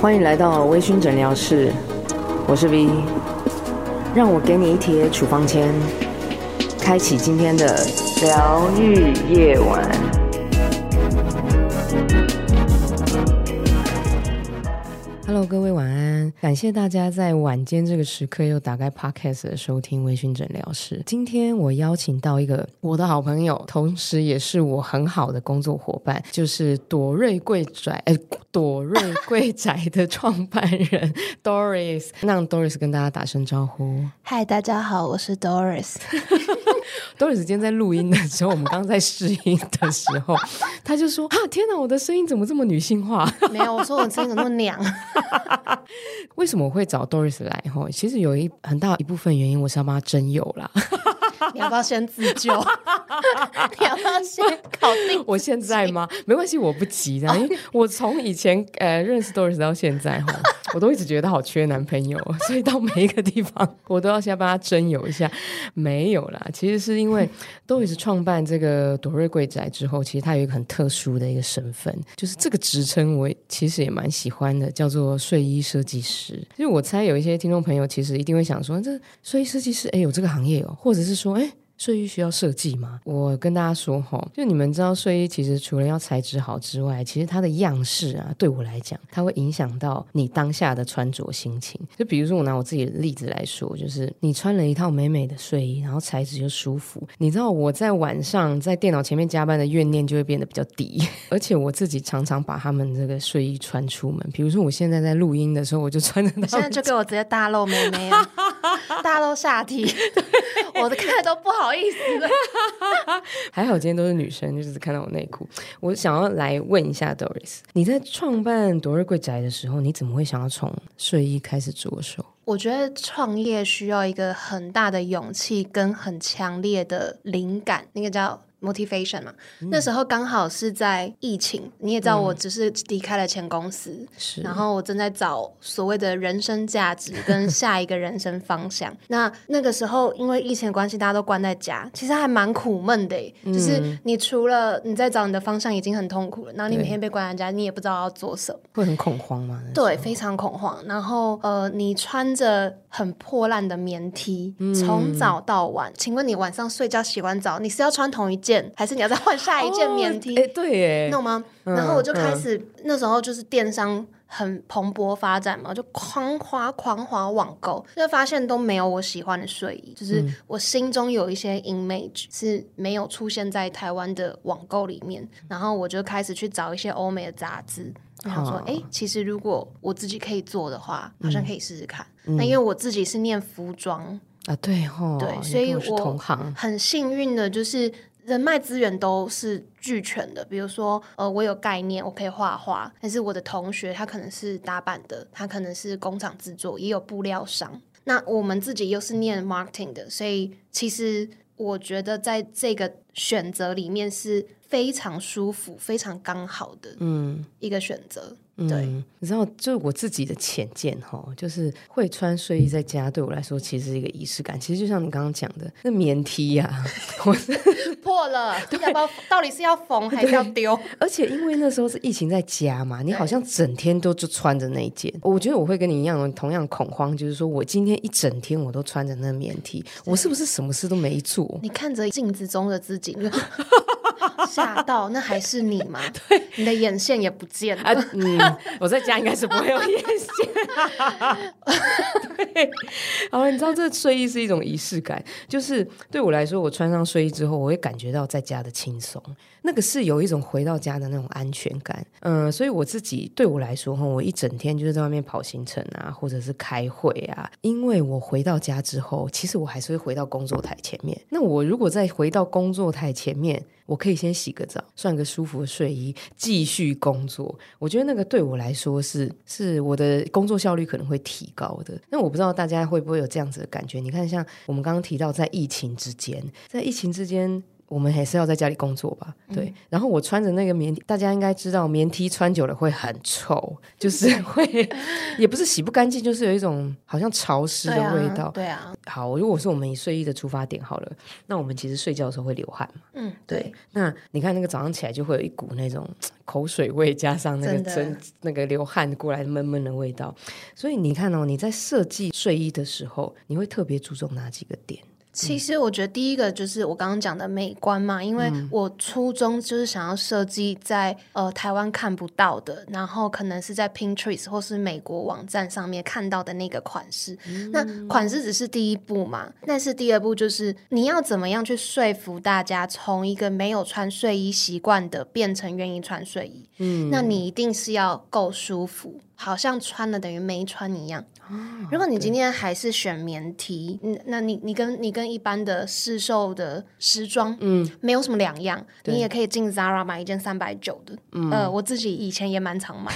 欢迎来到微醺诊疗室，我是 V，让我给你一贴处方签，开启今天的疗愈夜晚。Hello，各位晚安！感谢大家在晚间这个时刻又打开 Podcast 的收听微醺诊疗室。今天我邀请到一个我的好朋友，同时也是我很好的工作伙伴，就是朵瑞贵宅，哎，朵瑞贵宅的创办人 Doris。让 Doris 跟大家打声招呼。嗨，大家好，我是 Doris。Doris 今天在录音的时候，我们刚刚在试音的时候，他就说：“啊，天哪，我的声音怎么这么女性化？”没有，我说我声音怎么那么娘。为什么我会找 Doris 来？哈，其实有一很大一部分原因，我是要帮他征友啦。你要不要先自救？你要不要先搞定？我现在吗？没关系，我不急的，因为我从以前呃认识 Doris 到现在哈，我都一直觉得好缺男朋友，所以到每一个地方我都要先帮他征友一下。没有啦，其实是因为 都一直创办这个朵瑞贵宅之后，其实他有一个很特殊的一个身份，就是这个职称我其实也蛮喜欢的，叫做睡衣设计师。因为我猜有一些听众朋友其实一定会想说，这睡衣设计师哎有这个行业哦，或者是说哎。睡衣需要设计吗？我跟大家说哈，就你们知道，睡衣其实除了要材质好之外，其实它的样式啊，对我来讲，它会影响到你当下的穿着心情。就比如说，我拿我自己的例子来说，就是你穿了一套美美的睡衣，然后材质又舒服，你知道我在晚上在电脑前面加班的怨念就会变得比较低，而且我自己常常把他们这个睡衣穿出门。比如说，我现在在录音的时候，我就穿着，现在就给我直接大露妹妹啊，大露下体，我的看都不好。不好意思，还好今天都是女生，就是看到我内裤。我想要来问一下 Doris，你在创办朵瑞贵宅的时候，你怎么会想要从睡衣开始着手？我觉得创业需要一个很大的勇气跟很强烈的灵感，那个叫。Motivation 嘛，嗯、那时候刚好是在疫情，你也知道，我只是离开了前公司，嗯、然后我正在找所谓的人生价值 跟下一个人生方向。那那个时候因为疫情的关系，大家都关在家，其实还蛮苦闷的。嗯、就是你除了你在找你的方向已经很痛苦了，然后你每天被关在家，你也不知道要做什么，会很恐慌吗？对，非常恐慌。然后呃，你穿着很破烂的棉 T，从、嗯、早到晚，请问你晚上睡觉洗完澡，你是要穿同一件？还是你要再换下一件棉 T？哎，对耶，懂吗？嗯、然后我就开始，嗯、那时候就是电商很蓬勃发展嘛，就狂滑狂滑网购，就发现都没有我喜欢的睡衣，就是我心中有一些 image 是没有出现在台湾的网购里面，然后我就开始去找一些欧美的杂志，然后说，哎、欸，其实如果我自己可以做的话，好像可以试试看。嗯、那因为我自己是念服装啊，对吼，对，所以我很幸运的就是。人脉资源都是俱全的，比如说，呃，我有概念，我可以画画，但是我的同学他可能是打版的，他可能是工厂制作，也有布料商。那我们自己又是念 marketing 的，所以其实我觉得在这个选择里面是非常舒服、非常刚好的，嗯，一个选择。嗯对、嗯，你知道，就我自己的浅见哈，就是会穿睡衣在家，对我来说其实是一个仪式感。其实就像你刚刚讲的，那棉 T 呀、啊，我是破了，对要不要？到底是要缝还是要丢？而且因为那时候是疫情在家嘛，你好像整天都就穿着那一件。我觉得我会跟你一样，同样恐慌，就是说我今天一整天我都穿着那棉 T，我是不是什么事都没做？你看着镜子中的自己。吓到，那还是你吗？对，你的眼线也不见了。啊、嗯，我在家应该是不会有眼线。对，好，你知道这睡衣是一种仪式感，就是对我来说，我穿上睡衣之后，我会感觉到在家的轻松，那个是有一种回到家的那种安全感。嗯，所以我自己对我来说，哈，我一整天就是在外面跑行程啊，或者是开会啊，因为我回到家之后，其实我还是会回到工作台前面。那我如果再回到工作台前面，我可以先洗个澡，换个舒服的睡衣，继续工作。我觉得那个对我来说是是我的工作效率可能会提高的。那我不知道大家会不会有这样子的感觉？你看，像我们刚刚提到，在疫情之间，在疫情之间。我们还是要在家里工作吧？对。嗯、然后我穿着那个棉大家应该知道，棉 T 穿久了会很臭，就是 会，也不是洗不干净，就是有一种好像潮湿的味道。对啊。对啊好，如果是我们以睡衣的出发点好了，那我们其实睡觉的时候会流汗嘛。嗯，对。那你看那个早上起来就会有一股那种口水味，加上那个真那个流汗过来闷闷的味道。所以你看哦，你在设计睡衣的时候，你会特别注重哪几个点？其实我觉得第一个就是我刚刚讲的美观嘛，因为我初衷就是想要设计在呃台湾看不到的，然后可能是在 Pinterest 或是美国网站上面看到的那个款式。嗯、那款式只是第一步嘛，但是第二步就是你要怎么样去说服大家，从一个没有穿睡衣习惯的变成愿意穿睡衣。嗯，那你一定是要够舒服。好像穿了等于没穿一样。如果你今天还是选棉 T，嗯，那你你跟你跟一般的市售的时装，嗯，没有什么两样。你也可以进 Zara 买一件三百九的，呃，我自己以前也蛮常买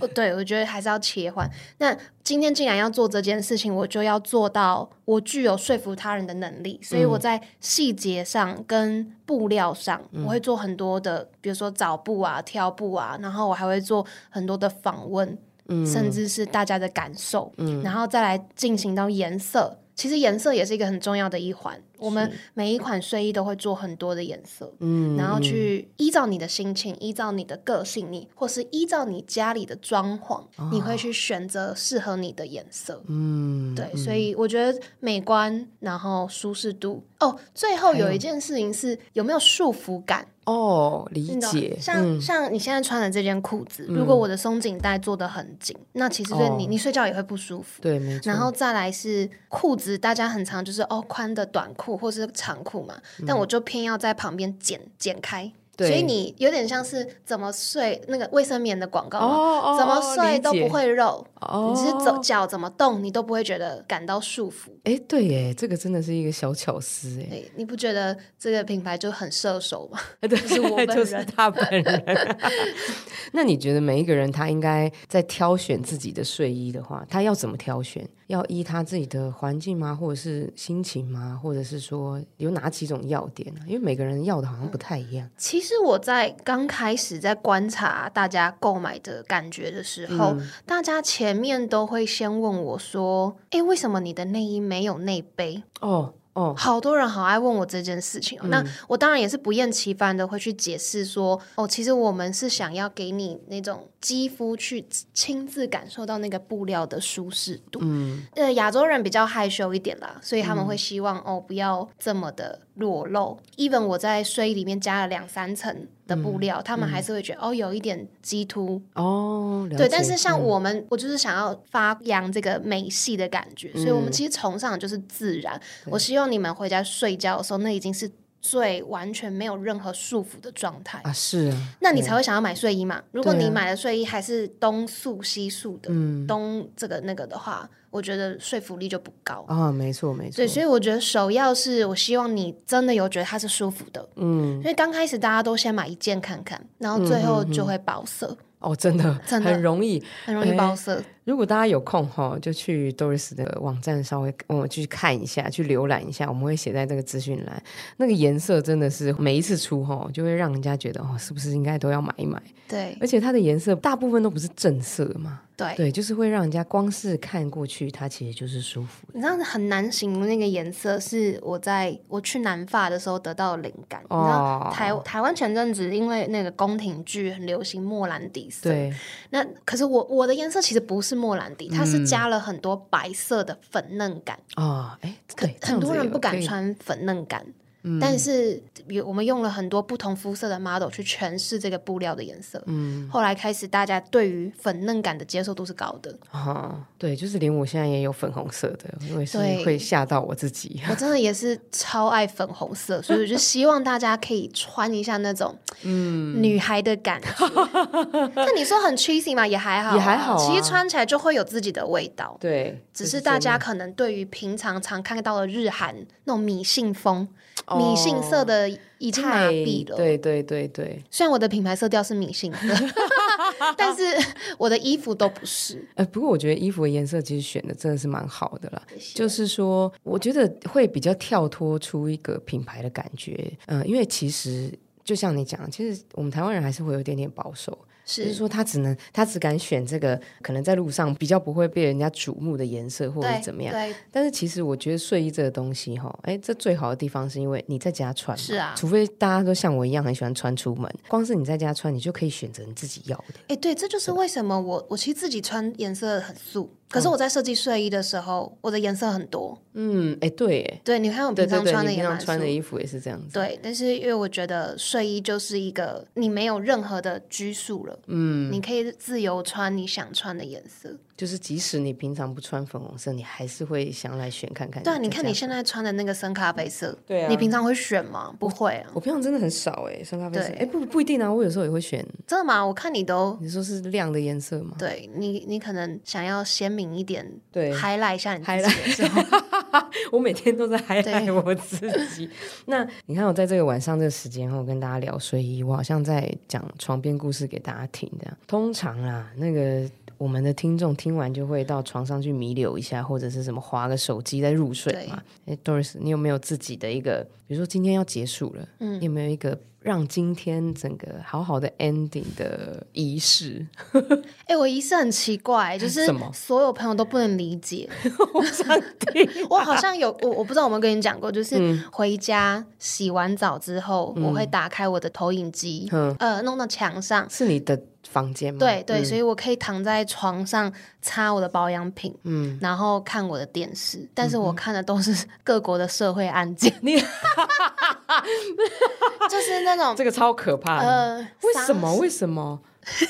的。对，我觉得还是要切换。那今天既然要做这件事情，我就要做到我具有说服他人的能力。所以我在细节上跟布料上，我会做很多的，比如说找布啊、挑布啊，然后我还会做很多的访问。甚至是大家的感受，嗯、然后再来进行到颜色。其实颜色也是一个很重要的一环。我们每一款睡衣都会做很多的颜色，嗯，然后去依照你的心情，依照你的个性，你或是依照你家里的装潢，哦、你会去选择适合你的颜色，嗯，对。所以我觉得美观，然后舒适度。哦，最后有一件事情是有没有束缚感？哦，理解。像、嗯、像你现在穿的这件裤子，如果我的松紧带做的很紧，嗯、那其实对你、哦、你睡觉也会不舒服。对，没错。然后再来是裤子，大家很常就是哦宽的短裤或是长裤嘛，嗯、但我就偏要在旁边剪剪开。所以你有点像是怎么睡那个卫生棉的广告，oh, oh, 怎么睡都不会肉，oh, 你只是走脚怎么动，你都不会觉得感到束缚。哎、欸，对耶，这个真的是一个小巧思哎。你不觉得这个品牌就很射手吗？对，是我本人，就是他本人。那你觉得每一个人他应该在挑选自己的睡衣的话，他要怎么挑选？要依他自己的环境吗？或者是心情吗？或者是说有哪几种要点呢？因为每个人要的好像不太一样。其实我在刚开始在观察大家购买的感觉的时候，嗯、大家前面都会先问我说：“诶，为什么你的内衣没有内杯？”哦。哦，好多人好爱问我这件事情哦。嗯、那我当然也是不厌其烦的会去解释说，哦，其实我们是想要给你那种肌肤去亲自感受到那个布料的舒适度。嗯，呃，亚洲人比较害羞一点啦，所以他们会希望、嗯、哦不要这么的裸露。even 我在睡衣里面加了两三层。的布料，他们还是会觉得、嗯、哦，有一点鸡凸哦。对，但是像我们，嗯、我就是想要发扬这个美系的感觉，嗯、所以我们其实崇尚的就是自然。对我希望你们回家睡觉的时候，那已经是最完全没有任何束缚的状态啊。是啊，那你才会想要买睡衣嘛？如果你买的睡衣还是东素西素的，嗯，东这个那个的话。我觉得说服力就不高啊，没错没错。对，所以我觉得首要是我希望你真的有觉得它是舒服的，嗯，因为刚开始大家都先买一件看看，然后最后就会包色。哦，真的，真的很容易，很容易包色。欸如果大家有空哈，就去 Doris 的网站稍微我去看一下，去浏览一下，我们会写在这个资讯栏。那个颜色真的是每一次出哈，就会让人家觉得哦，是不是应该都要买一买？对，而且它的颜色大部分都不是正色嘛。对对，就是会让人家光是看过去，它其实就是舒服。你知道很难形容那个颜色，是我在我去南法的时候得到的灵感。哦、你知道台台湾前阵子因为那个宫廷剧很流行莫兰迪色，对，那可是我我的颜色其实不是莫兰迪，它是加了很多白色的粉嫩感啊。哎、嗯，对，很多人不敢穿粉嫩感。嗯、但是，有我们用了很多不同肤色的 model 去诠释这个布料的颜色。嗯，后来开始大家对于粉嫩感的接受度是高的。啊，对，就是连我现在也有粉红色的，因为是会吓到我自己。我真的也是超爱粉红色，所以我就希望大家可以穿一下那种嗯女孩的感觉。那、嗯、你说很 cheesy 嘛？也还好，也还好、啊。其实穿起来就会有自己的味道。对，只是大家可能对于平常常看到的日韩那种迷信风。米杏色的已经麻痹了，对对对对。虽然我的品牌色调是米杏色，但是 我的衣服都不是。呃，不过我觉得衣服的颜色其实选的真的是蛮好的啦。就是说，我觉得会比较跳脱出一个品牌的感觉。嗯、呃，因为其实就像你讲，其实我们台湾人还是会有一点点保守。是就是说，他只能他只敢选这个可能在路上比较不会被人家瞩目的颜色，或者怎么样。对。但是其实我觉得睡衣这个东西，哈，哎，这最好的地方是因为你在家穿。是啊。除非大家都像我一样很喜欢穿出门，光是你在家穿，你就可以选择你自己要的。哎，对，这就是为什么我我其实自己穿颜色很素。可是我在设计睡衣的时候，我的颜色很多。嗯，哎，对，哎，对，你看我平常穿的，平常穿的衣服也是这样子。对，但是因为我觉得睡衣就是一个你没有任何的拘束了，嗯，你可以自由穿你想穿的颜色。就是即使你平常不穿粉红色，你还是会想来选看看。对啊，你看你现在穿的那个深咖啡色，对啊，你平常会选吗？不会啊，我平常真的很少哎，深咖啡色。哎，不不一定啊，我有时候也会选。真的吗？我看你都，你说是亮的颜色吗？对你，你可能想要鲜明一点，对，highlight 一下你自己。我每天都在 highlight 我自己。那你看我在这个晚上这个时间，我跟大家聊睡衣，我好像在讲床边故事给大家听这样。通常啊，那个。我们的听众听完就会到床上去弥留一下，或者是什么划个手机在入睡嘛。哎，Doris，你有没有自己的一个，比如说今天要结束了，嗯，你有没有一个让今天整个好好的 ending 的仪式？哎，我仪式很奇怪，就是？所有朋友都不能理解。我想听，我好像有我我不知道我有没有跟你讲过，就是回家洗完澡之后，我会打开我的投影机，呃，弄到墙上。是你的。房间吗？对对，嗯、所以我可以躺在床上擦我的保养品，嗯，然后看我的电视，但是我看的都是 各国的社会案件，你，就是那种这个超可怕的，呃，为什么？为什么？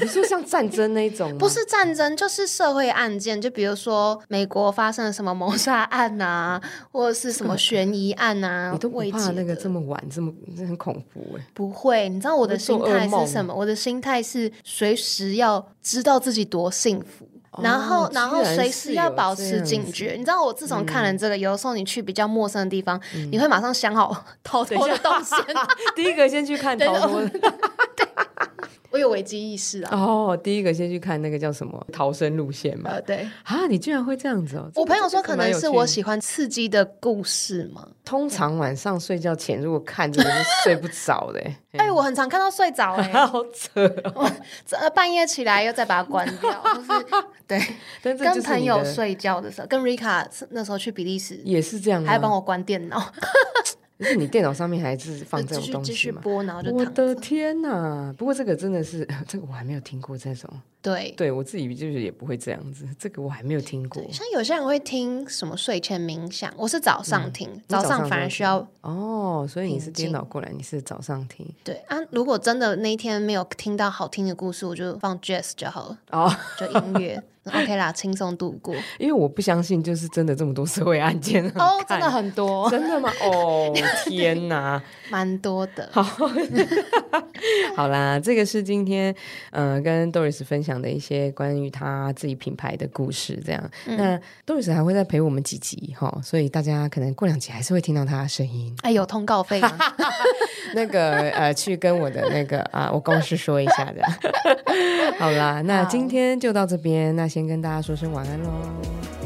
不是像战争那种，不是战争，就是社会案件。就比如说美国发生了什么谋杀案啊，或者是什么悬疑案啊，你都不怕那个这么晚这么很恐怖哎？不会，你知道我的心态是什么？我的心态是随时要知道自己多幸福，然后然后随时要保持警觉。你知道我自从看了这个，有的时候你去比较陌生的地方，你会马上想好 逃脱的动线，第一个先去看 逃脱。我有危机意识啊！哦，第一个先去看那个叫什么逃生路线嘛？呃，对啊，你居然会这样子哦！我朋友说可能是我喜欢刺激的故事嘛。通常晚上睡觉前如果看这个是睡不着的。哎，我很常看到睡着哎，好扯哦！半夜起来又再把它关掉，就是 对。跟朋友睡觉的时候，跟 Rika 那时候去比利时也是这样，还要帮我关电脑。就是你电脑上面还是放这种东西吗？播，然后就我的天哪！不过这个真的是，这个我还没有听过这种。对，对我自己就是也不会这样子，这个我还没有听过。像有些人会听什么睡前冥想，我是早上听，嗯、早上反而需要哦，所以你是颠倒过来，你是早上听。对啊，如果真的那一天没有听到好听的故事，我就放 Jazz 就好了哦，就音乐。OK 啦，轻松度过。因为我不相信，就是真的这么多社会案件哦，真的很多，真的吗？哦，天哪，蛮多的。好，好啦，这个是今天呃跟 Doris 分享的一些关于他自己品牌的故事。这样，嗯、那 Doris 还会再陪我们几集哈，所以大家可能过两集还是会听到他的声音。哎，有通告费吗？那个呃，去跟我的那个啊，我公司说一下的。好啦，那今天就到这边，那先跟大家说声晚安喽。